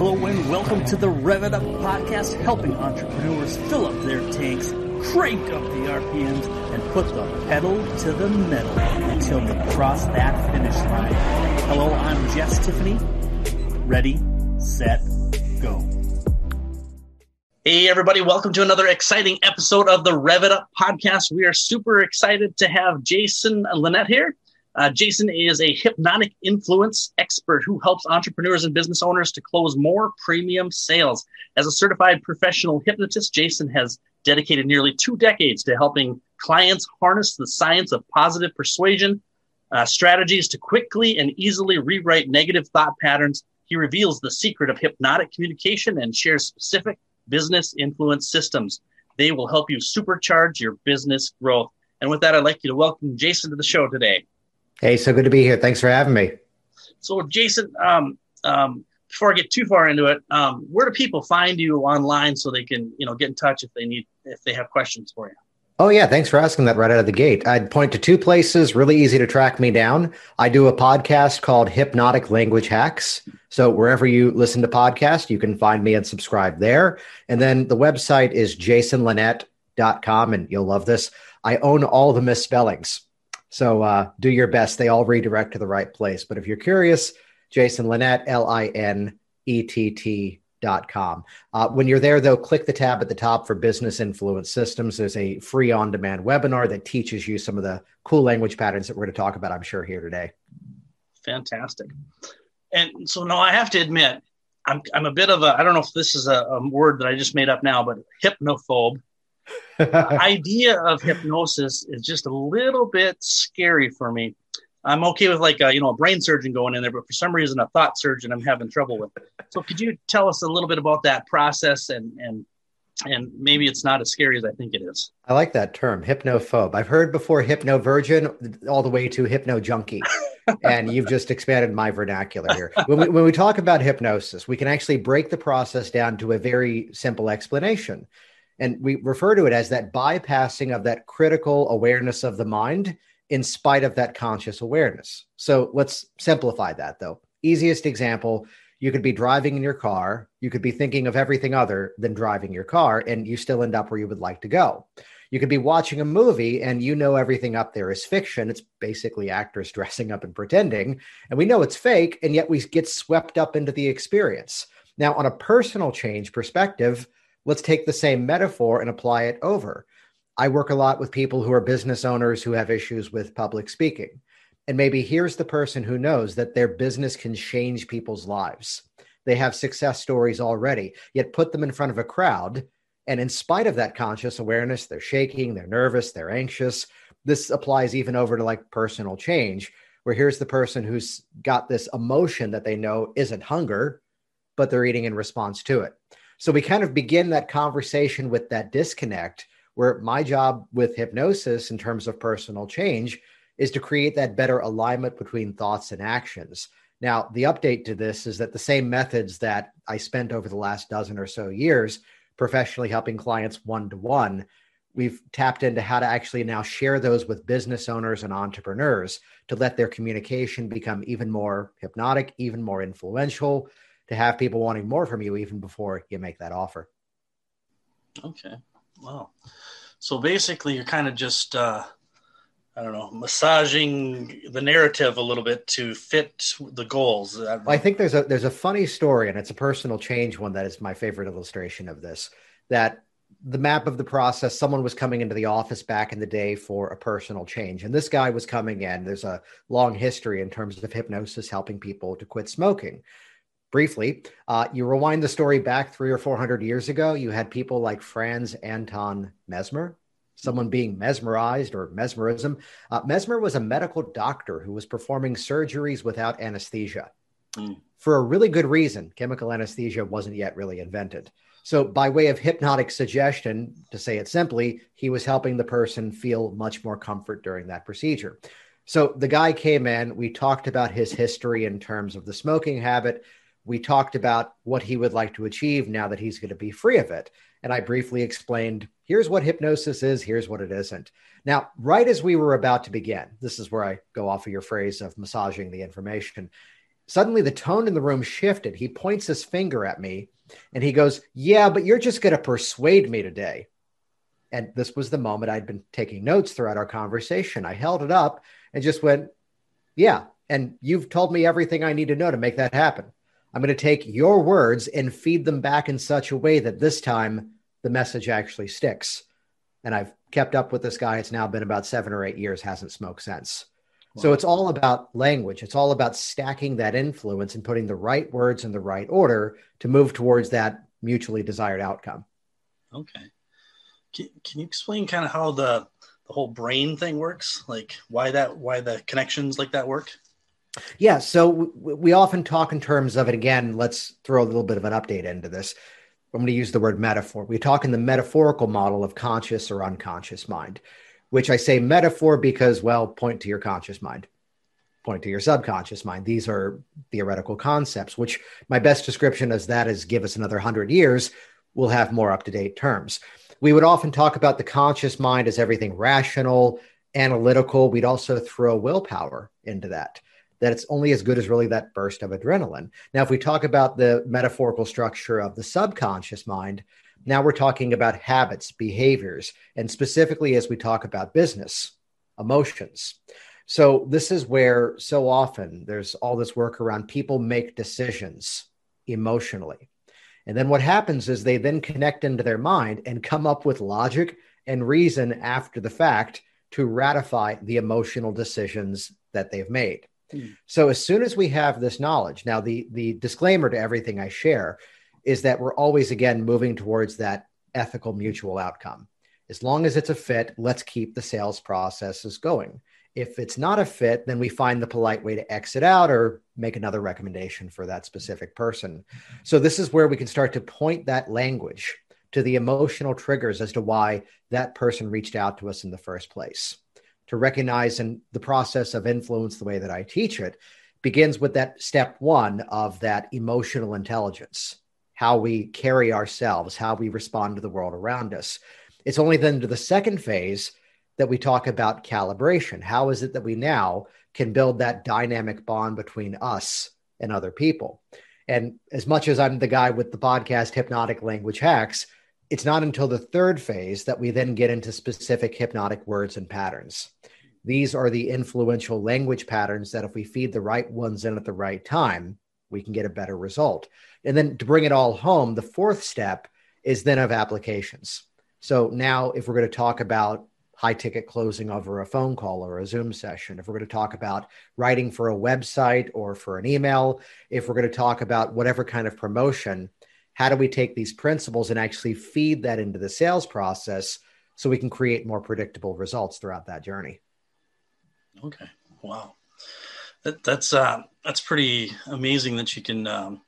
Hello and welcome to the Rev It Up podcast, helping entrepreneurs fill up their tanks, crank up the RPMs, and put the pedal to the metal until they cross that finish line. Hello, I'm Jess Tiffany. Ready, set, go. Hey everybody, welcome to another exciting episode of the Rev It Up podcast. We are super excited to have Jason Linett here. Uh, Jason is a hypnotic influence expert who helps entrepreneurs and business owners to close more premium sales. As a certified professional hypnotist, Jason has dedicated nearly two decades to helping clients harness the science of positive persuasion uh, strategies to quickly and easily rewrite negative thought patterns. He reveals the secret of hypnotic communication and shares specific business influence systems. They will help you supercharge your business growth. And with that, I'd like you to welcome Jason to the show today. Hey, so good to be here. Thanks for having me. So, Jason, um, um, before I get too far into it, um, where do people find you online so they can, you know, get in touch if they need, if they have questions for you? Oh yeah, thanks for asking that right out of the gate. I'd point to two places, really easy to track me down. I do a podcast called Hypnotic Language Hacks. So wherever you listen to podcasts, you can find me and subscribe there. And then the website is jasonlinett.com and you'll love this. I own all the misspellings. So uh, do your best. They all redirect to the right place. But if you're curious, Jason Linett, L I N E T T dot com. Uh, when you're there, though, click the tab at the top for business influence systems. There's a free on demand webinar that teaches you some of the cool language patterns that we're going to talk about, I'm sure, here today. Fantastic. And so now I have to admit, I'm, I'm a bit of a, I don't know if this is a, a word that I just made up now, but hypnophobe the idea of hypnosis is just a little bit scary for me. I'm okay with like a, you know a brain surgeon going in there, but for some reason a thought surgeon I'm having trouble with. So could you tell us a little bit about that process and and and maybe it's not as scary as I think it is. I like that term, hypnophobe. I've heard before hypno virgin all the way to hypno junkie. and you've just expanded my vernacular here. When we, when we talk about hypnosis, we can actually break the process down to a very simple explanation. And we refer to it as that bypassing of that critical awareness of the mind in spite of that conscious awareness. So let's simplify that though. Easiest example you could be driving in your car, you could be thinking of everything other than driving your car, and you still end up where you would like to go. You could be watching a movie and you know everything up there is fiction. It's basically actors dressing up and pretending, and we know it's fake, and yet we get swept up into the experience. Now, on a personal change perspective, let's take the same metaphor and apply it over. I work a lot with people who are business owners who have issues with public speaking. And maybe here's the person who knows that their business can change people's lives. They have success stories already, yet put them in front of a crowd. And in spite of that conscious awareness, they're shaking, they're nervous, they're anxious. This applies even over to like personal change, where here's the person who's got this emotion that they know isn't hunger, but they're eating in response to it. So we kind of begin that conversation with that disconnect where my job with hypnosis in terms of personal change is to create that better alignment between thoughts and actions. Now, the update to this is that the same methods that I spent over the last dozen or so years professionally helping clients one to one, we've tapped into how to actually now share those with business owners and entrepreneurs to let their communication become even more hypnotic, even more influential, to have people wanting more from you even before you make that offer. Okay. Well, So basically, you're kind of just, uh, I don't know, massaging the narrative a little bit to fit the goals. Well, I think there's a there's a funny story, and it's a personal change one that is my favorite illustration of this. That the map of the process someone was coming into the office back in the day for a personal change and this guy was coming in there's a long history in terms of hypnosis helping people to quit smoking briefly, uh, you rewind the story back three or 400 years ago, you had people like Franz Anton Mesmer, someone being mesmerized or mesmerism. Uh, Mesmer was a medical doctor who was performing surgeries without anesthesia. Mm. For a really good reason, chemical anesthesia wasn't yet really invented. So, by way of hypnotic suggestion, to say it simply, he was helping the person feel much more comfort during that procedure. So, the guy came in, we talked about his history in terms of the smoking habit, we talked about what he would like to achieve now that he's going to be free of it. And I briefly explained here's what hypnosis is, here's what it isn't. Now, right as we were about to begin, this is where I go off of your phrase of massaging the information. Suddenly, the tone in the room shifted. He points his finger at me and he goes, Yeah, but you're just going to persuade me today. And this was the moment I'd been taking notes throughout our conversation. I held it up and just went, Yeah. And you've told me everything I need to know to make that happen. I'm going to take your words and feed them back in such a way that this time the message actually sticks. And I've kept up with this guy. It's now been about seven or eight years, hasn't smoked since. Wow. So it's all about language. It's all about stacking that influence and putting the right words in the right order to move towards that mutually desired outcome. Okay. Can, can you explain kind of how the the whole brain thing works? Like why that why the connections like that work? Yeah, so we often talk in terms of it again, let's throw a little bit of an update into this. I'm going to use the word metaphor. We talk in the metaphorical model of conscious or unconscious mind, which I say metaphor because, well, point to your conscious mind, point to your subconscious mind. These are theoretical concepts, which my best description is that is give us another hundred years, we'll have more up to date terms. We would often talk about the conscious mind as everything rational, analytical. We'd also throw willpower into that that it's only as good as really that burst of adrenaline. Now, if we talk about the metaphorical structure of the subconscious mind, now we're talking about habits, behaviors, and specifically as we talk about business, emotions. So, this is where so often there's all this work around people make decisions emotionally. And then what happens is they then connect into their mind and come up with logic and reason after the fact to ratify the emotional decisions that they've made. Hmm. So as soon as we have this knowledge, now the the disclaimer to everything I share is that we're always again moving towards that ethical mutual outcome. As long as it's a fit, let's keep the sales processes going. If it's not a fit, then we find the polite way to exit out or make another recommendation for that specific person. So this is where we can start to point that language to the emotional triggers as to why that person reached out to us in the first place to recognize and the process of influence the way that I teach it begins with that step one of that emotional intelligence, how we carry ourselves, how we respond to the world around us. It's only then to the second phase that we talk about calibration. How is it that we now can build that dynamic bond between us and other people? And as much as I'm the guy with the podcast Hypnotic Language Hacks, it's not until the third phase that we then get into specific hypnotic words and patterns. These are the influential language patterns that, if we feed the right ones in at the right time, we can get a better result. And then to bring it all home, the fourth step is then of applications. So now, if we're going to talk about high ticket closing over a phone call or a Zoom session, if we're going to talk about writing for a website or for an email, if we're going to talk about whatever kind of promotion, how do we take these principles and actually feed that into the sales process so we can create more predictable results throughout that journey? Okay. Wow. That, that's uh, that's pretty amazing that you can um,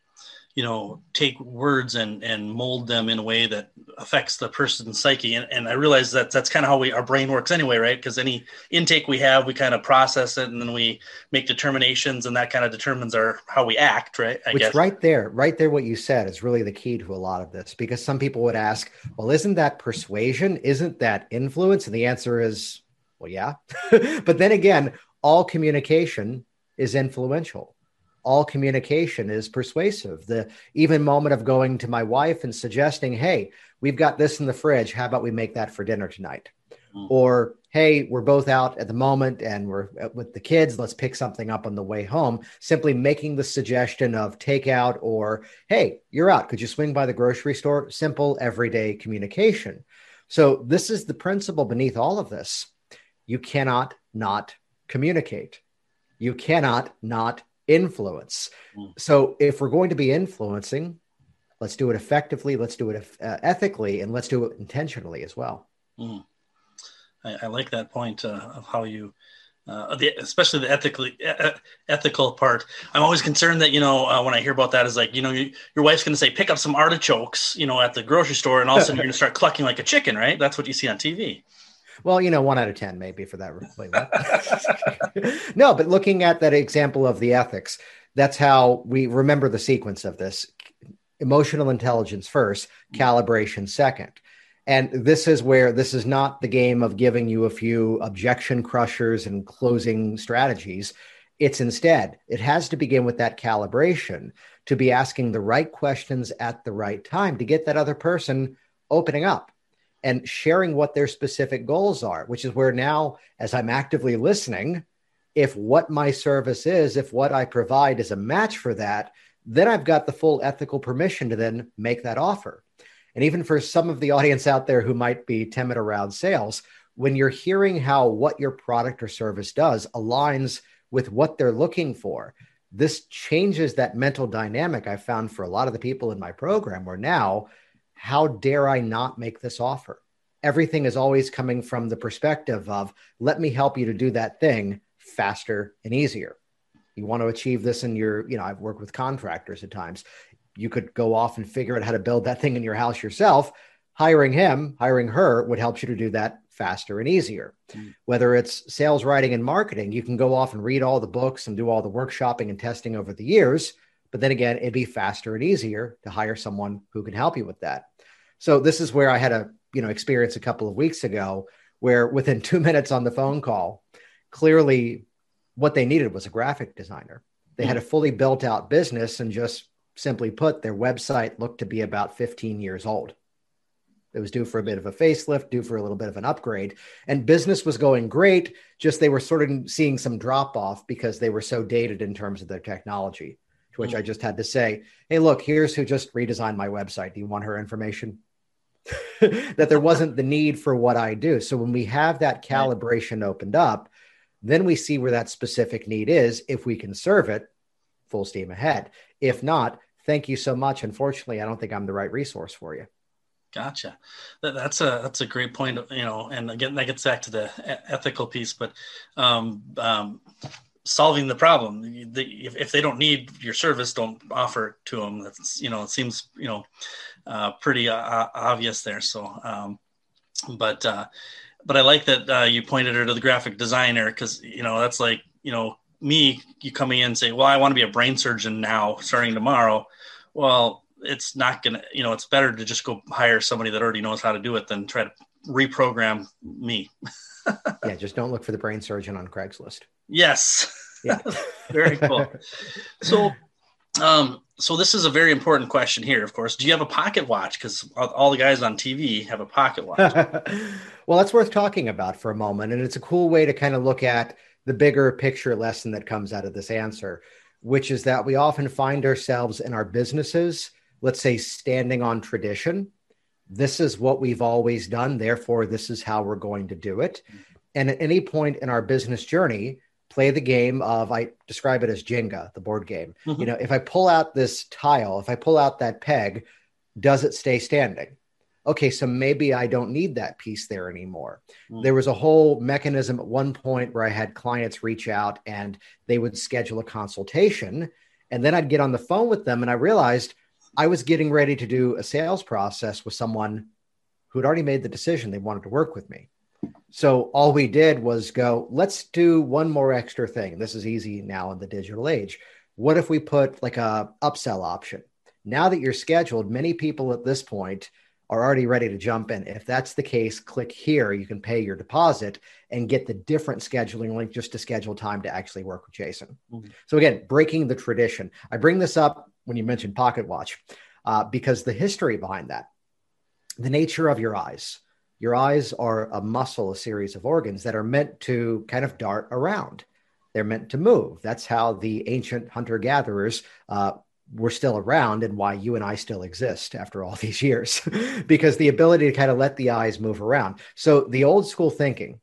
you know take words and and mold them in a way that affects the person's psyche. And, and i realize that that's kind of how we our brain works anyway right? Because any intake we have we kind of process it and then we make determinations and that kind of determines our how we act right? I which guess. right there right there what you said is really the key to a lot of this because some people would ask well isn't that persuasion? Isn't that influence? And the answer is well yeah. But then again all communication is influential all communication is persuasive. The even moment of going to my wife and suggesting, "Hey, we've got this in the fridge. How about we make that for dinner tonight?" Mm. Or, "Hey, we're both out at the moment and we're with the kids. Let's pick something up on the way home." Simply making the suggestion of takeout or, "Hey, you're out. Could you swing by the grocery store?" Simple everyday communication. So, this is the principle beneath all of this. You cannot not communicate. You cannot not influence. Mm. So if we're going to be influencing, let's do it effectively, let's do it uh, ethically, and let's do it intentionally as well. Mm. I, I, like that point uh, of how you. Uh, the, especially the ethically ethical part. I'm always concerned that you know uh, when I hear about that is like you know you, your wife's going to say pick up some artichokes you know at the grocery store and all of a sudden you're going to start clucking like a chicken, right? That's what you see on TV. Well, you know, one out of 10 maybe for that. no, but looking at that example of the ethics, that's how we remember the sequence of this emotional intelligence first, mm-hmm. calibration second. And this is where this is not the game of giving you a few objection crushers and closing strategies. It's instead, it has to begin with that calibration to be asking the right questions at the right time to get that other person opening up and sharing what their specific goals are, which is where now, as I'm actively listening, if what my service is, if what I provide is a match for that, then I've got the full ethical permission to then make that offer. And even for some of the audience out there who might be timid around sales, when you're hearing how what your product or service does aligns with what they're looking for, this changes that mental dynamic I found for a lot of the people in my program where now how dare I not make this offer? Everything is always coming from the perspective of, let me help you to do that thing faster and easier. You want to achieve this in your, you know, I've worked with contractors at times. You could go off and figure out how to build that thing in your house yourself. Hiring him, hiring her would help you to do that faster and easier. Mm. Whether it's sales writing and marketing, you can go off and read all the books and do all the workshopping and testing over the years. But then again, it'd be faster and easier to hire someone who can help you with that. So this is where I had a you know experience a couple of weeks ago where within two minutes on the phone call, clearly what they needed was a graphic designer. They had a fully built out business and just simply put, their website looked to be about 15 years old. It was due for a bit of a facelift, due for a little bit of an upgrade. And business was going great, just they were sort of seeing some drop off because they were so dated in terms of their technology. To which mm-hmm. I just had to say, hey, look, here's who just redesigned my website. Do you want her information? that there wasn't the need for what I do. So when we have that calibration opened up, then we see where that specific need is. If we can serve it, full steam ahead. If not, thank you so much. Unfortunately, I don't think I'm the right resource for you. Gotcha. That, that's a that's a great point. You know, and again, that gets back to the ethical piece. But um, um, solving the problem, if, if they don't need your service, don't offer it to them. That's you know, it seems you know uh, pretty uh, obvious there. So, um, but uh, but I like that uh, you pointed her to the graphic designer because you know that's like you know me you coming in and say, well, I want to be a brain surgeon now, starting tomorrow. Well, it's not gonna you know it's better to just go hire somebody that already knows how to do it than try to reprogram me. yeah, just don't look for the brain surgeon on Craigslist. Yes. Yeah. Very cool. So um, so this is a very important question here, of course. Do you have a pocket watch? Because all the guys on TV have a pocket watch. well, that's worth talking about for a moment, and it's a cool way to kind of look at the bigger picture lesson that comes out of this answer, which is that we often find ourselves in our businesses, let's say, standing on tradition. This is what we've always done, therefore, this is how we're going to do it. And at any point in our business journey, play the game of I describe it as Jenga, the board game. Mm-hmm. You know, if I pull out this tile, if I pull out that peg, does it stay standing? Okay, so maybe I don't need that piece there anymore. Mm-hmm. There was a whole mechanism at one point where I had clients reach out and they would schedule a consultation. And then I'd get on the phone with them and I realized I was getting ready to do a sales process with someone who'd already made the decision they wanted to work with me. So all we did was go, let's do one more extra thing. This is easy now in the digital age. What if we put like a upsell option? Now that you're scheduled, many people at this point are already ready to jump in. If that's the case, click here. You can pay your deposit and get the different scheduling link just to schedule time to actually work with Jason. Mm-hmm. So again, breaking the tradition. I bring this up when you mentioned pocket watch uh, because the history behind that, the nature of your eyes your eyes are a muscle, a series of organs that are meant to kind of dart around. They're meant to move. That's how the ancient hunter gatherers uh, were still around and why you and I still exist after all these years, because the ability to kind of let the eyes move around. So the old school thinking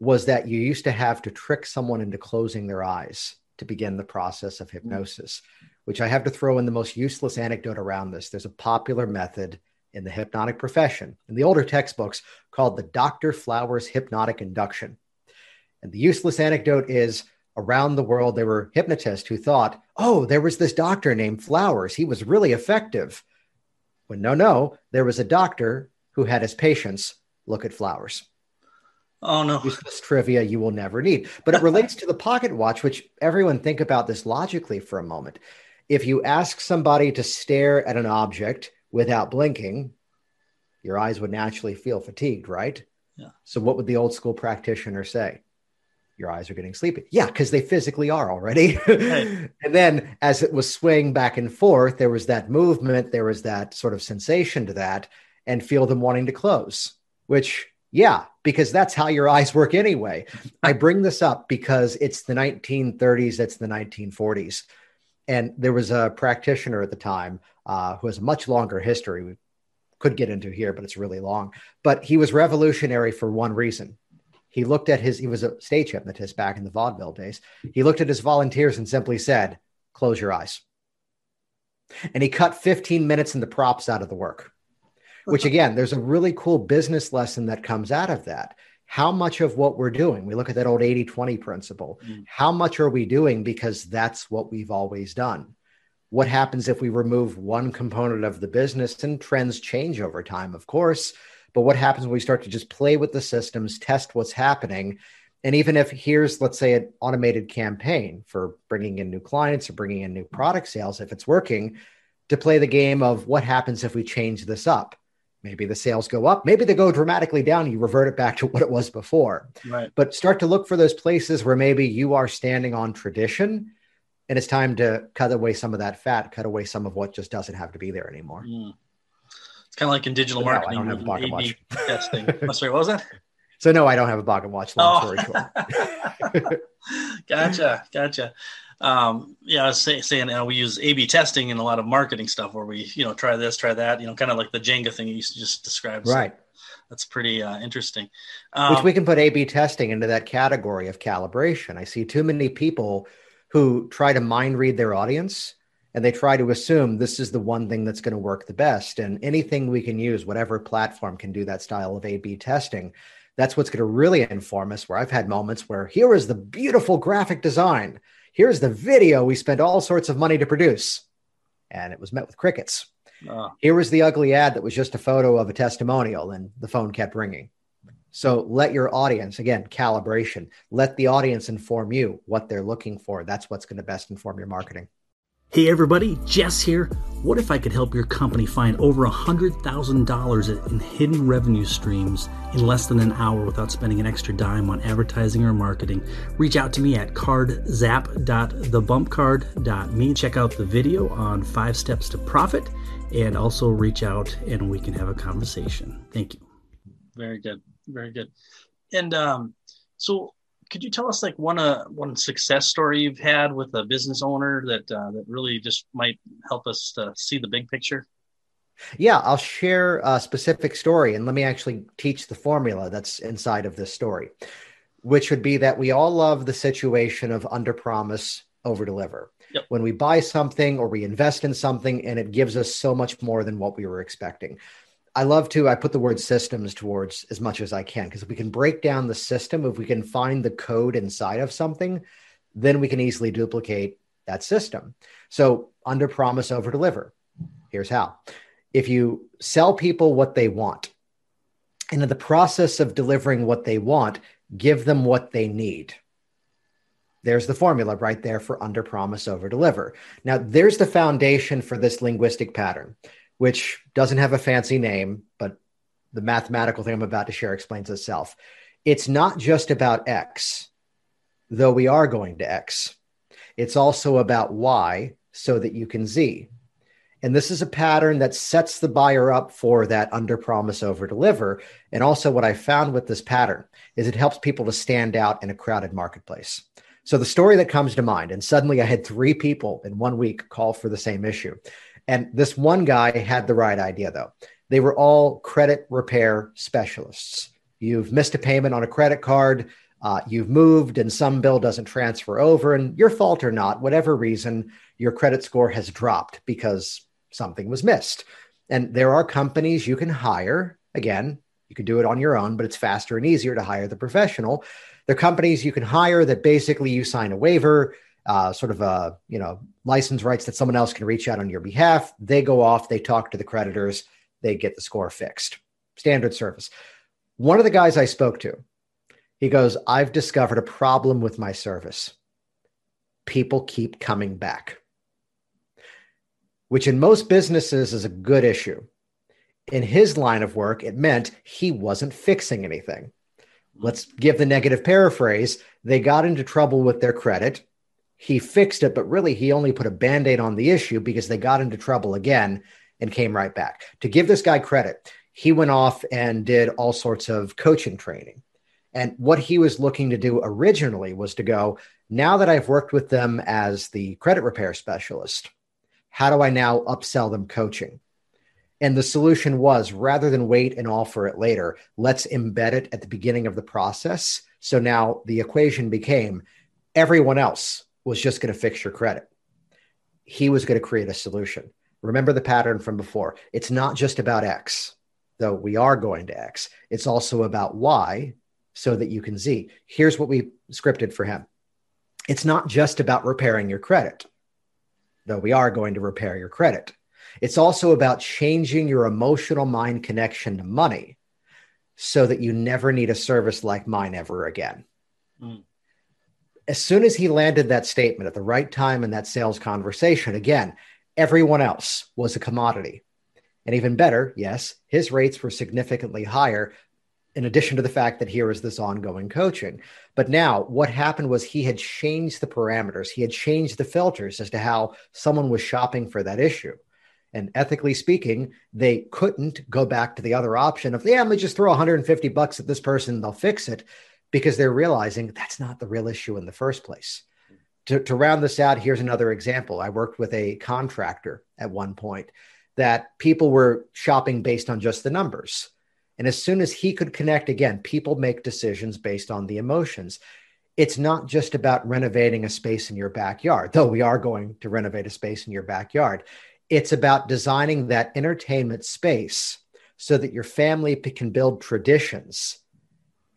was that you used to have to trick someone into closing their eyes to begin the process of hypnosis, which I have to throw in the most useless anecdote around this. There's a popular method in the hypnotic profession in the older textbooks called the Dr. Flowers Hypnotic Induction. And the useless anecdote is around the world, there were hypnotists who thought, oh, there was this doctor named Flowers. He was really effective. When no, no, there was a doctor who had his patients look at flowers. Oh no. Useless trivia you will never need. But it relates to the pocket watch, which everyone think about this logically for a moment. If you ask somebody to stare at an object without blinking, your eyes would naturally feel fatigued, right? Yeah. So, what would the old school practitioner say? your eyes are getting sleepy. Yeah, because they physically are already. Right. and then as it was swaying back and forth, there was that movement, there was that sort of sensation to that, and feel them wanting to close, which, yeah, because that's how your eyes work anyway. I bring this up because it's the 1930s, it's the 1940s. And there was a practitioner at the time uh, who has a much longer history. We could get into here, but it's really long. But he was revolutionary for one reason he looked at his, he was a stage hypnotist back in the vaudeville days. He looked at his volunteers and simply said, close your eyes. And he cut 15 minutes in the props out of the work, which again, there's a really cool business lesson that comes out of that. How much of what we're doing, we look at that old 80 20 principle. Mm. How much are we doing because that's what we've always done? What happens if we remove one component of the business and trends change over time, of course? But what happens when we start to just play with the systems, test what's happening? And even if here's, let's say, an automated campaign for bringing in new clients or bringing in new product sales, if it's working, to play the game of what happens if we change this up? Maybe the sales go up, maybe they go dramatically down. You revert it back to what it was before. Right. But start to look for those places where maybe you are standing on tradition and it's time to cut away some of that fat, cut away some of what just doesn't have to be there anymore. Mm. It's kind of like in digital so marketing. No, I don't have a pocket watch. testing. oh, sorry, what was that? So no, I don't have a pocket watch. Long oh. story short. gotcha, gotcha. Um, yeah, I was say, saying uh, we use A/B testing in a lot of marketing stuff, where we you know try this, try that, you know, kind of like the Jenga thing you just described. So right. That's pretty uh, interesting. Um, Which we can put A/B testing into that category of calibration. I see too many people who try to mind read their audience and they try to assume this is the one thing that's going to work the best. And anything we can use, whatever platform can do that style of A B testing, that's what's going to really inform us. Where I've had moments where here is the beautiful graphic design, here's the video we spent all sorts of money to produce, and it was met with crickets. Uh. Here was the ugly ad that was just a photo of a testimonial, and the phone kept ringing. So let your audience, again, calibration, let the audience inform you what they're looking for. That's what's going to best inform your marketing. Hey everybody, Jess here. What if I could help your company find over $100,000 in hidden revenue streams in less than an hour without spending an extra dime on advertising or marketing? Reach out to me at cardzap.thebumpcard.me. Check out the video on five steps to profit and also reach out and we can have a conversation. Thank you. Very good. Very good. And um, so could you tell us like one uh one success story you've had with a business owner that uh, that really just might help us to see the big picture? Yeah, I'll share a specific story and let me actually teach the formula that's inside of this story, which would be that we all love the situation of under promise, over deliver. Yep. When we buy something or we invest in something and it gives us so much more than what we were expecting. I love to, I put the word systems towards as much as I can because if we can break down the system, if we can find the code inside of something, then we can easily duplicate that system. So, under promise, over deliver. Here's how if you sell people what they want, and in the process of delivering what they want, give them what they need. There's the formula right there for under promise, over deliver. Now, there's the foundation for this linguistic pattern which doesn't have a fancy name, but the mathematical thing I'm about to share explains itself. It's not just about X, though we are going to X. It's also about Y so that you can Z. And this is a pattern that sets the buyer up for that under promise, over deliver. And also, what I found with this pattern is it helps people to stand out in a crowded marketplace. So, the story that comes to mind, and suddenly I had three people in one week call for the same issue. And this one guy had the right idea, though. They were all credit repair specialists. You've missed a payment on a credit card, uh, you've moved, and some bill doesn't transfer over, and your fault or not, whatever reason, your credit score has dropped because something was missed. And there are companies you can hire. Again, you can do it on your own, but it's faster and easier to hire the professional. There are companies you can hire that basically you sign a waiver, uh, sort of a you know license rights that someone else can reach out on your behalf. They go off, they talk to the creditors, they get the score fixed. Standard service. One of the guys I spoke to, he goes, "I've discovered a problem with my service. People keep coming back." Which in most businesses is a good issue. In his line of work, it meant he wasn't fixing anything Let's give the negative paraphrase. They got into trouble with their credit. He fixed it, but really he only put a band aid on the issue because they got into trouble again and came right back. To give this guy credit, he went off and did all sorts of coaching training. And what he was looking to do originally was to go, now that I've worked with them as the credit repair specialist, how do I now upsell them coaching? And the solution was rather than wait and offer it later, let's embed it at the beginning of the process. So now the equation became everyone else was just going to fix your credit. He was going to create a solution. Remember the pattern from before. It's not just about X, though we are going to X. It's also about Y so that you can Z. Here's what we scripted for him it's not just about repairing your credit, though we are going to repair your credit. It's also about changing your emotional mind connection to money so that you never need a service like mine ever again. Mm. As soon as he landed that statement at the right time in that sales conversation, again, everyone else was a commodity. And even better, yes, his rates were significantly higher, in addition to the fact that here is this ongoing coaching. But now what happened was he had changed the parameters, he had changed the filters as to how someone was shopping for that issue. And ethically speaking, they couldn't go back to the other option of, yeah, I'm gonna just throw 150 bucks at this person, they'll fix it, because they're realizing that's not the real issue in the first place. To, to round this out, here's another example. I worked with a contractor at one point that people were shopping based on just the numbers. And as soon as he could connect again, people make decisions based on the emotions. It's not just about renovating a space in your backyard, though we are going to renovate a space in your backyard. It's about designing that entertainment space so that your family can build traditions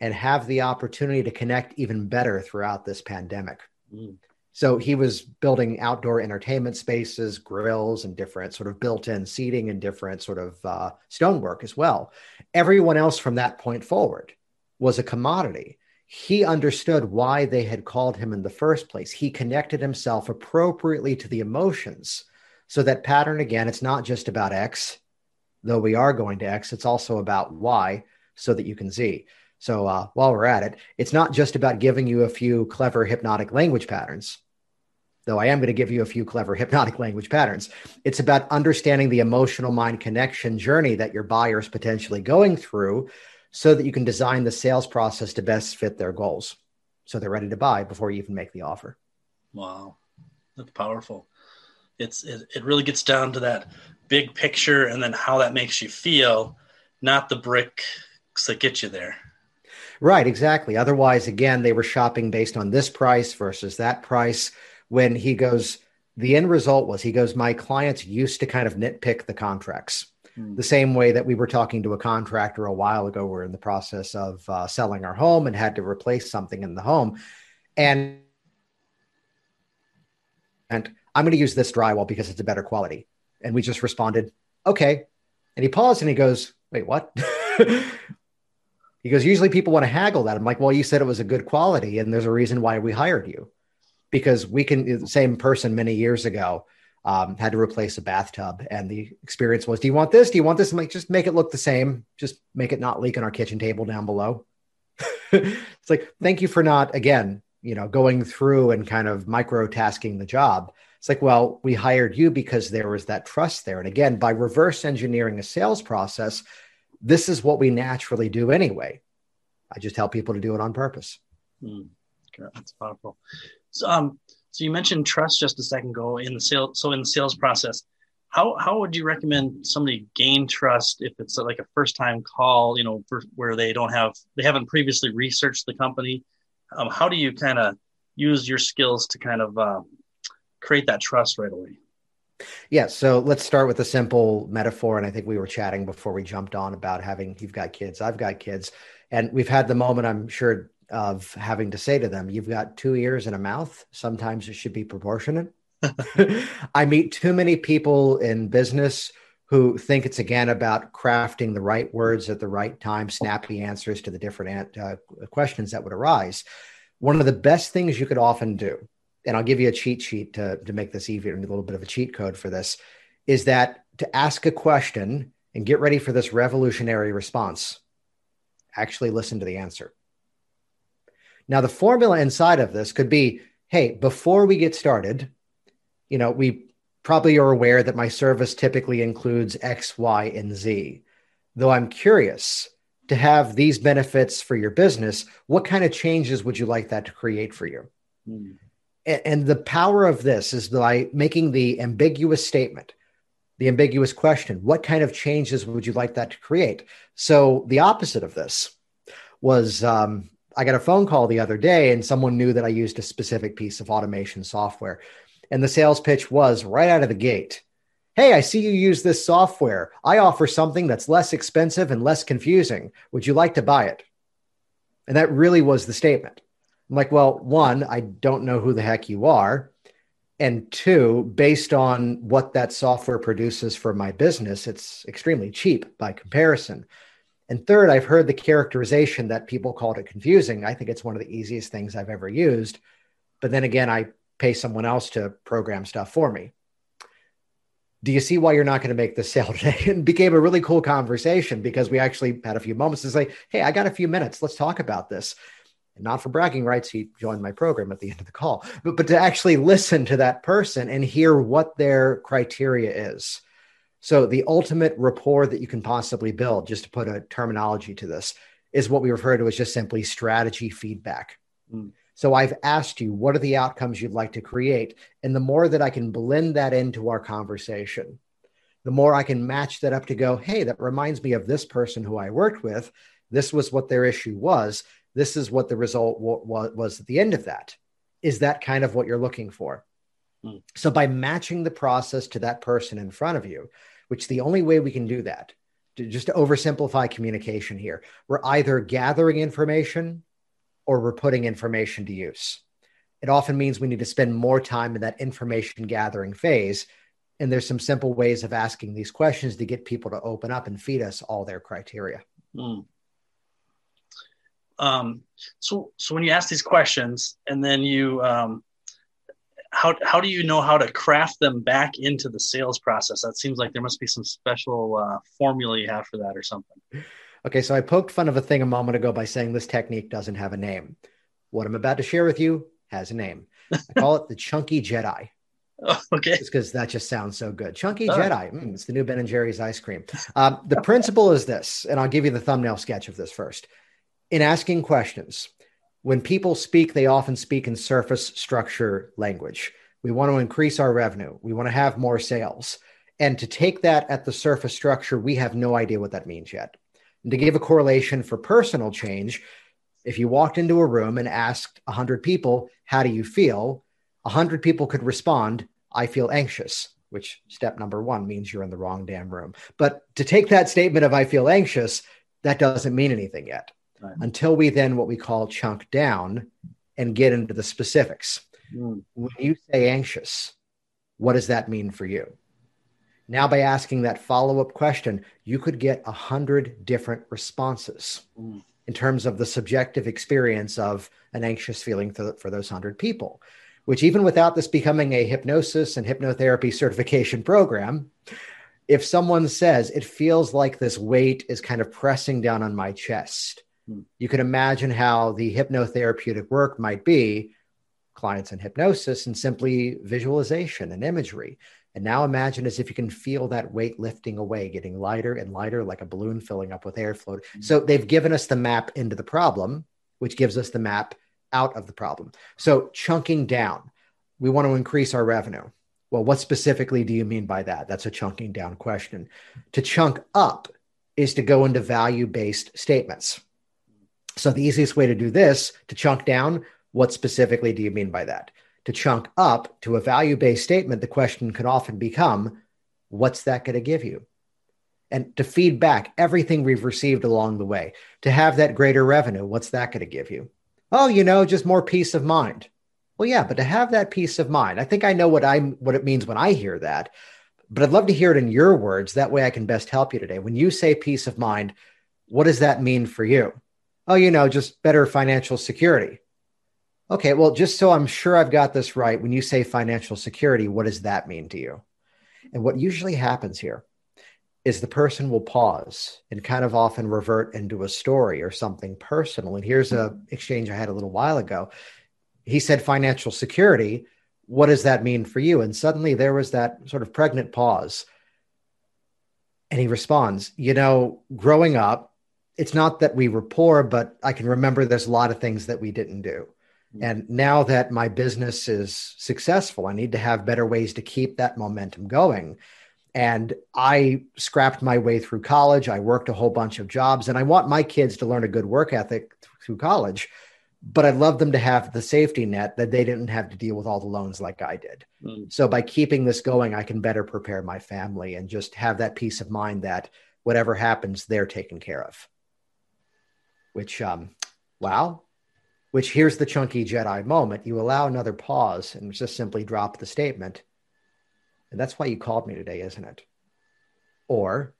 and have the opportunity to connect even better throughout this pandemic. Mm. So he was building outdoor entertainment spaces, grills, and different sort of built-in seating and different sort of uh, stonework as well. Everyone else from that point forward was a commodity. He understood why they had called him in the first place. He connected himself appropriately to the emotions. So that pattern again, it's not just about X, though we are going to X. It's also about Y, so that you can Z. So uh, while we're at it, it's not just about giving you a few clever hypnotic language patterns though I am going to give you a few clever hypnotic language patterns. It's about understanding the emotional mind connection journey that your buyer is potentially going through so that you can design the sales process to best fit their goals. So they're ready to buy before you even make the offer. Wow. That's powerful. It's it, it really gets down to that big picture and then how that makes you feel, not the bricks that get you there. Right, exactly. Otherwise, again, they were shopping based on this price versus that price when he goes, the end result was he goes, my clients used to kind of nitpick the contracts. Mm. The same way that we were talking to a contractor a while ago, we're in the process of uh, selling our home and had to replace something in the home. And and I'm going to use this drywall because it's a better quality. And we just responded, okay. And he paused and he goes, wait, what? he goes, usually people want to haggle that. I'm like, well, you said it was a good quality and there's a reason why we hired you. Because we can the same person many years ago um, had to replace a bathtub and the experience was do you want this? Do you want this? I'm like just make it look the same. Just make it not leak on our kitchen table down below. It's like thank you for not again you know going through and kind of micro tasking the job. It's like well we hired you because there was that trust there. And again by reverse engineering a sales process this is what we naturally do anyway i just help people to do it on purpose mm, that's powerful so, um, so you mentioned trust just a second ago in the sales. So in the sales process, how how would you recommend somebody gain trust if it's like a first time call? You know, for, where they don't have they haven't previously researched the company. Um, how do you kind of use your skills to kind of uh, create that trust right away? Yeah, so let's start with a simple metaphor. And I think we were chatting before we jumped on about having you've got kids, I've got kids, and we've had the moment. I'm sure of having to say to them, you've got two ears and a mouth. Sometimes it should be proportionate. I meet too many people in business who think it's again about crafting the right words at the right time, snappy answers to the different uh, questions that would arise. One of the best things you could often do, and I'll give you a cheat sheet to, to make this easier and a little bit of a cheat code for this, is that to ask a question and get ready for this revolutionary response, actually listen to the answer Now, the formula inside of this could be hey, before we get started, you know, we probably are aware that my service typically includes X, Y, and Z. Though I'm curious to have these benefits for your business, what kind of changes would you like that to create for you? Mm. And, the power of this is by making the ambiguous statement, the ambiguous question, what kind of changes would you like that to create? So the opposite of this was um, I got a phone call the other day and someone knew that I used a specific piece of automation software. And the sales pitch was right out of the gate Hey, I see you use this software. I offer something that's less expensive and less confusing. Would you like to buy it? And that really was the statement. I'm like, well, one, I don't know who the heck you are. And two, based on what that software produces for my business, it's extremely cheap by comparison. And third, I've heard the characterization that people called it confusing. I think it's one of the easiest things I've ever used. But then again, I pay someone else to program stuff for me. Do you see why you're not going to make this sale today? And became a really cool conversation because we actually had a few moments to say, Hey, I got a few minutes. Let's talk about this. And not for bragging rights, he joined my program at the end of the call, but, but to actually listen to that person and hear what their criteria is so the ultimate rapport that you can possibly build, just to put a terminology to this, is what we refer to as just simply strategy feedback. Mm. So I've asked you, what are the outcomes you'd like to create? And the more that I can blend that into our conversation, the more I can match that up to go, hey, that reminds me of this person who I worked with. This was what their issue was. This is what the result w- was at the end of that. Is that kind of what you're looking for? Mm. So by matching the process to that person in front of you, which the only way we can do that, to, just to oversimplify communication here, we're either gathering information or we're putting information to use. It often means we need to spend more time in that information gathering phase. And there's some simple ways of asking these questions to get people to open up and feed us all their criteria. Mm. Um, so, so when you ask these questions and then you um, how how do you know how to craft them back into the sales process? That seems like there must be some special uh, formula you have for that or something. Okay, so I poked fun of a thing a moment ago by saying this technique doesn't have a name. What I'm about to share with you has a name. I call it the Chunky Jedi. Oh, okay. because that just sounds so good. Chunky oh. Jedi. Mm, it's the new Ben and Jerry's ice cream. Um, the principle is this, and I'll give you the thumbnail sketch of this first. In asking questions, when people speak, they often speak in surface structure language. We want to increase our revenue. We want to have more sales. And to take that at the surface structure, we have no idea what that means yet. And to give a correlation for personal change, if you walked into a room and asked 100 people, How do you feel? 100 people could respond, I feel anxious, which step number one means you're in the wrong damn room. But to take that statement of I feel anxious, that doesn't mean anything yet right. until we then what we call chunk down and get into the specifics. Mm. When you say anxious, what does that mean for you? Now, by asking that follow up question, you could get a hundred different responses mm. in terms of the subjective experience of an anxious feeling for, for those hundred people. Which, even without this becoming a hypnosis and hypnotherapy certification program, if someone says it feels like this weight is kind of pressing down on my chest, You can imagine how the hypnotherapeutic work might be clients in hypnosis and simply visualization and imagery. And now imagine as if you can feel that weight lifting away, getting lighter and lighter, like a balloon filling up with airflow. Mm-hmm. So they've given us the map into the problem, which gives us the map out of the problem. So chunking down, we want to increase our revenue. Well, what specifically do you mean by that? That's a chunking down question. To chunk up is to go into value based statements. So the easiest way to do this, to chunk down, what specifically do you mean by that? To chunk up to a value based statement, the question can often become, what's that going to give you? And to feed back everything we've received along the way, to have that greater revenue, what's that going to give you? Oh, you know, just more peace of mind. Well, yeah, but to have that peace of mind, I think I know what I'm what it means when I hear that. But I'd love to hear it in your words. That way I can best help you today. When you say peace of mind, what does that mean for you? Oh, you know, just better financial security. Okay, well, just so I'm sure I've got this right, when you say financial security, what does that mean to you? And what usually happens here is the person will pause and kind of often revert into a story or something personal. And here's a exchange I had a little while ago. He said financial security. What does that mean for you? And suddenly there was that sort of pregnant pause. And he responds, you know, growing up, it's not that we were poor, but I can remember there's a lot of things that we didn't do. Mm-hmm. And now that my business is successful, I need to have better ways to keep that momentum going. And I scrapped my way through college. I worked a whole bunch of jobs, and I want my kids to learn a good work ethic through college. But I'd love them to have the safety net that they didn't have to deal with all the loans like I did. Mm. So by keeping this going, I can better prepare my family and just have that peace of mind that whatever happens, they're taken care of. Which, um, wow, which here's the chunky Jedi moment. You allow another pause and just simply drop the statement and that's why you called me today, isn't it? Or,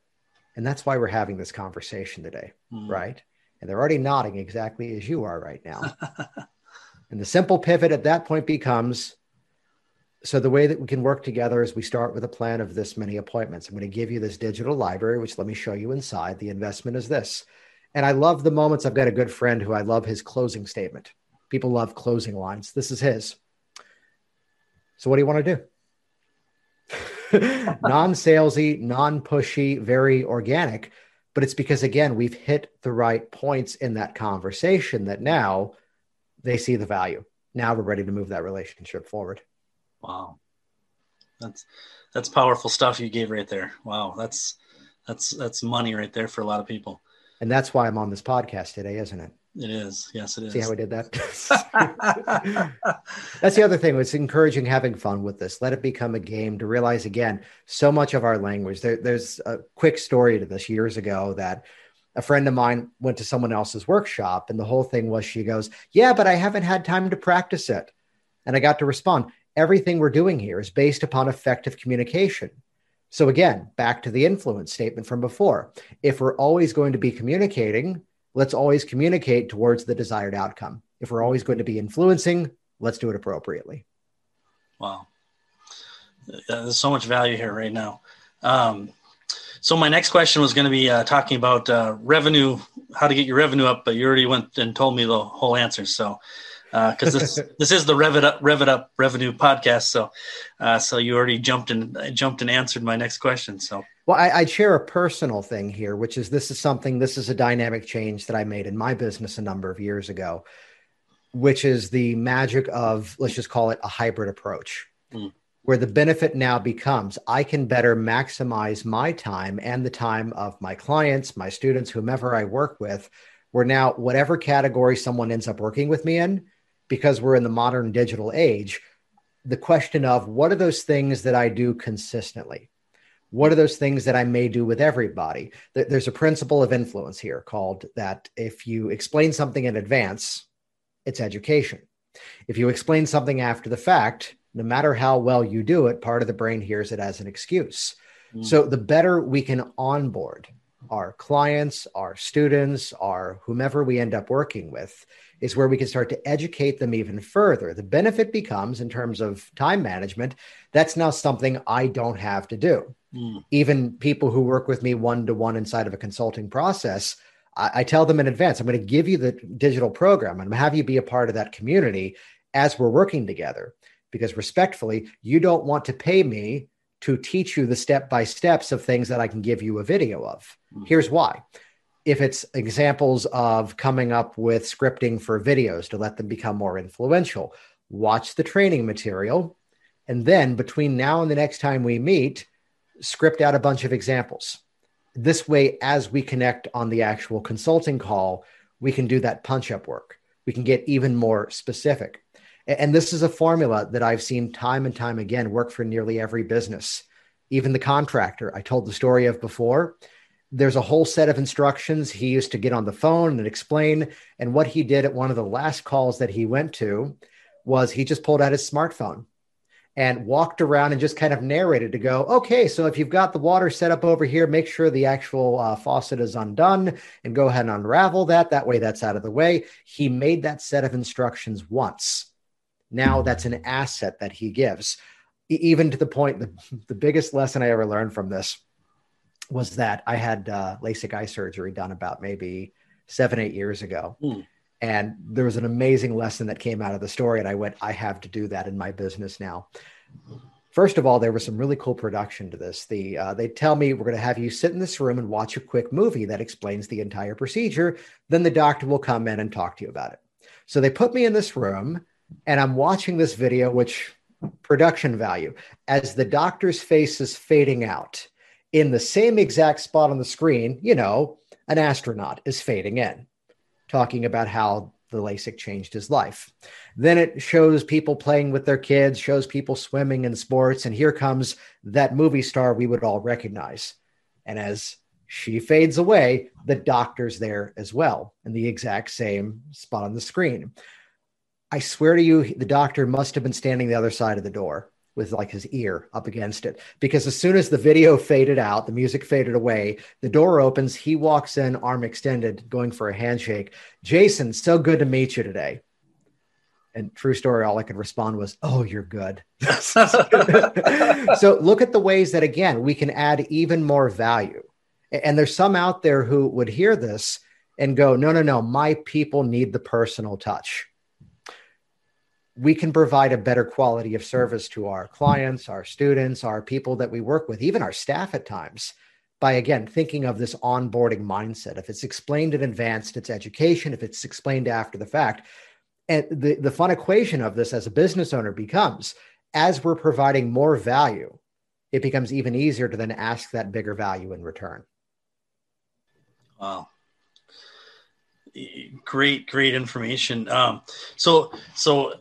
and that's why we're having this conversation today, mm. right? And they're already nodding exactly as you are right now. and the simple pivot at that point becomes so the way that we can work together is we start with a plan of this many appointments. I'm going to give you this digital library, which let me show you inside. The investment is this. And I love the moments. I've got a good friend who I love his closing statement. People love closing lines. This is his. So, what do you want to do? non salesy, non pushy, very organic. But it's because, again, we've hit the right points in that conversation that now they see the value. Now we're ready to move that relationship forward. Wow. That's that's powerful stuff you gave right there. Wow, that's that's that's money right there for a lot of people. And that's why I'm on this podcast today, isn't it? It is. Yes, it is. See how we did that? That's the other thing. It's encouraging having fun with this. Let it become a game to realize again, so much of our language. There, there's a quick story to this years ago that a friend of mine went to someone else's workshop, and the whole thing was she goes, Yeah, but I haven't had time to practice it. And I got to respond, Everything we're doing here is based upon effective communication. So, again, back to the influence statement from before. If we're always going to be communicating, let's always communicate towards the desired outcome. If we're always going to be influencing, let's do it appropriately. Wow. There's so much value here right now. Um, so my next question was going to be uh, talking about uh, revenue, how to get your revenue up, but you already went and told me the whole answer. So because uh, this this is the Rev It Up Rev It Up Revenue podcast. So uh, so you already jumped and jumped and answered my next question. So well, I, I'd share a personal thing here, which is this is something this is a dynamic change that I made in my business a number of years ago, which is the magic of let's just call it a hybrid approach. Mm. Where the benefit now becomes I can better maximize my time and the time of my clients, my students, whomever I work with. Where now, whatever category someone ends up working with me in, because we're in the modern digital age, the question of what are those things that I do consistently? What are those things that I may do with everybody? There's a principle of influence here called that if you explain something in advance, it's education. If you explain something after the fact, no matter how well you do it, part of the brain hears it as an excuse. Mm. So the better we can onboard our clients, our students, our whomever we end up working with, is where we can start to educate them even further. The benefit becomes, in terms of time management, that's now something I don't have to do. Mm. Even people who work with me one to one inside of a consulting process, I, I, tell them in advance, I'm going to give you the digital program and have you be a part of that community as we're working together. Because respectfully, you don't want to pay me to teach you the step by steps of things that I can give you a video of. Mm. Here's why if it's examples of coming up with scripting for videos to let them become more influential, watch the training material. And then between now and the next time we meet, script out a bunch of examples. This way, as we connect on the actual consulting call, we can do that punch up work. We can get even more specific. And this is a formula that I've seen time and time again work for nearly every business. Even the contractor I told the story of before, there's a whole set of instructions he used to get on the phone and explain. And what he did at one of the last calls that he went to was he just pulled out his smartphone and walked around and just kind of narrated to go, okay, so if you've got the water set up over here, make sure the actual uh, faucet is undone and go ahead and unravel that. That way, that's out of the way. He made that set of instructions once. Now that's an asset that he gives, even to the point, the, the biggest lesson I ever learned from this was that I had uh, LASIK eye surgery done about maybe seven, eight years ago. Mm. And there was an amazing lesson that came out of the story. And I went, I have to do that in my business now. First of all, there was some really cool production to this. The uh, they tell me we're going to have you sit in this room and watch a quick movie that explains the entire procedure. Then the doctor will come in and talk to you about it. So they put me in this room, and I'm watching this video, which production value as the doctor's face is fading out in the same exact spot on the screen. You know, an astronaut is fading in, talking about how the LASIK changed his life. Then it shows people playing with their kids, shows people swimming in sports, and here comes that movie star we would all recognize. And as she fades away, the doctor's there as well in the exact same spot on the screen. I swear to you, the doctor must have been standing the other side of the door with like his ear up against it because as soon as the video faded out, the music faded away, the door opens, he walks in, arm extended, going for a handshake. Jason, so good to meet you today. And true story, all I could respond was, Oh, you're good. so look at the ways that, again, we can add even more value. And there's some out there who would hear this and go, No, no, no, my people need the personal touch we can provide a better quality of service to our clients, our students, our people that we work with, even our staff at times, by again thinking of this onboarding mindset. If it's explained in advance, it's education. If it's explained after the fact, and the, the fun equation of this as a business owner becomes as we're providing more value, it becomes even easier to then ask that bigger value in return. Wow great great information um, so so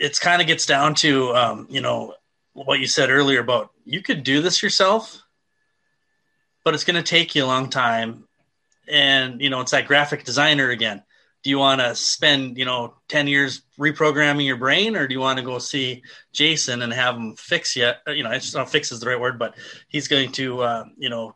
it's kind of gets down to um, you know what you said earlier about you could do this yourself but it's going to take you a long time. And you know it's that graphic designer again. Do you want to spend you know 10 years reprogramming your brain or do you want to go see jason and have him fix you you know i just don't fix is the right word but he's going to uh, you know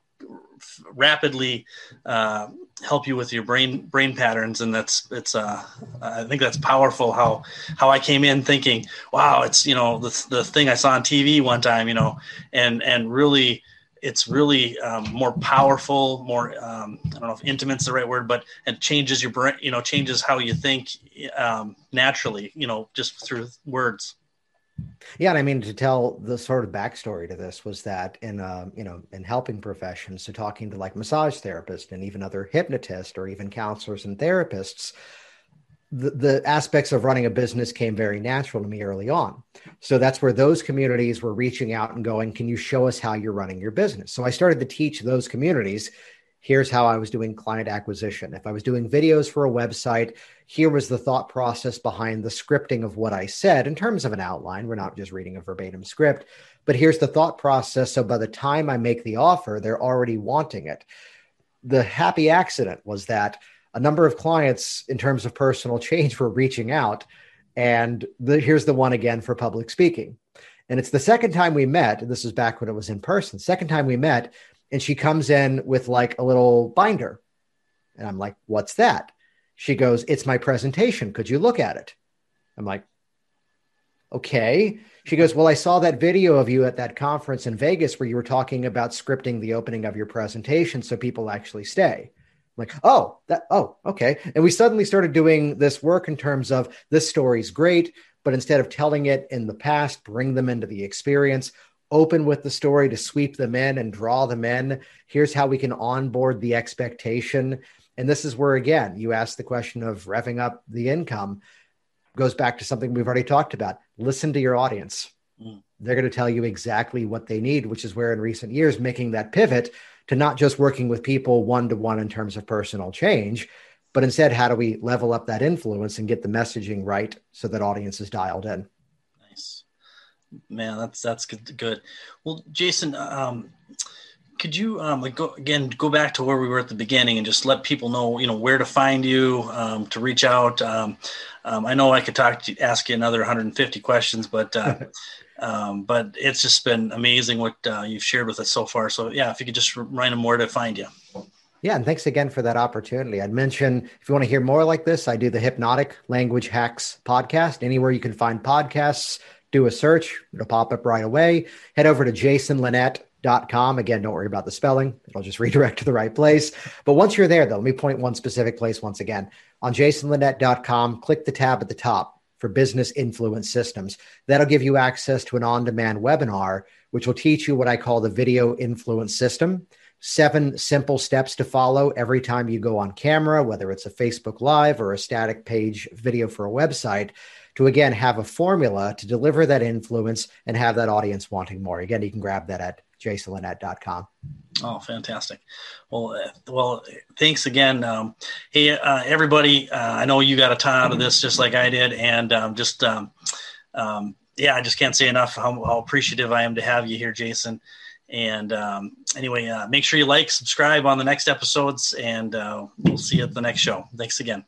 rapidly uh, help you with your brain brain patterns. And that's it's uh i think that's powerful how how i came in thinking wow it's you know the, the thing i saw on tv one time you know and and really it's really um, more powerful more um, i don't know if intimate's the right word but it changes your brain you know changes how you think um, naturally you know just through words yeah, and I mean to tell the sort of backstory to this was that in uh, you know in helping professions, so talking to like massage therapists and even other hypnotists or even counselors and therapists, the, the aspects of running a business came very natural to me early on. So that's where those communities were reaching out and going, "Can you show us how you're running your business?" So I started to teach those communities here's how I was doing client acquisition. If I was doing videos for a website, here was the thought process behind the scripting of what I said in terms of an outline. We're not just reading a verbatim script, but here's the thought process. So by the time I make the offer, they're already wanting it. The happy accident was that a number of clients, in terms of personal change, were reaching out. And the, here's the one again for public speaking. And it's the second time we met. This is back when it was in person. Second time we met, and she comes in with like a little binder. And I'm like, what's that? She goes, it's my presentation. Could you look at it? I'm like, okay. She goes, well, I saw that video of you at that conference in Vegas where you were talking about scripting the opening of your presentation so people actually stay. I'm like, oh, that, oh, okay. And we suddenly started doing this work in terms of this story's great, but instead of telling it in the past, bring them into the experience open with the story to sweep them in and draw them in. Here's how we can onboard the expectation. And this is where, again, you ask the question of revving up the income, goes back to something we've already talked about. Listen to your audience. Mm. They're going to tell you exactly what they need, which is where in recent years, making that pivot to not just working with people one to one in terms of personal change, but instead, how do we level up that influence and get the messaging right so that audience is dialed in? Nice. Man, that's that's good. good. Well, Jason, um, could you um, like go again go back to where we were at the beginning and just let people know you know where to find you um, to reach out um, um, i know i could talk to ask you another 150 questions but uh, um, but it's just been amazing what uh, you've shared with us so far so yeah if you could just remind them where to find you yeah, and thanks again for that opportunity. I'd mention if you want to hear more like this, I do the Hypnotic Language Hacks podcast. Anywhere you can find podcasts, do a search, it'll pop up right away. Head over to jasonlinett, jasonlinett.com. Again, don't worry about the spelling, it'll just redirect to the right place. But once you're there, though, let me point one specific place once again. On jasonlinett.com, click the tab at the top for business influence systems. That'll give you access to an on demand webinar, which will teach you what I call the video influence system seven simple steps to follow every time you go on camera, whether it's a Facebook Live or a static page video for a website, to again have a formula to deliver that influence and have that audience wanting more. Again, you can grab that at jasonlinett.com. Oh, fantastic. Well, uh, well, thanks again. Um, hey, uh, everybody, uh, I know you got a ton out of this just like I did. And um, just, um, um yeah, I just can't say enough how, how appreciative I am to have you here, Jason. And um, anyway, uh, make sure you like, subscribe on the next episodes, and uh, we'll see you at the next show. Thanks again.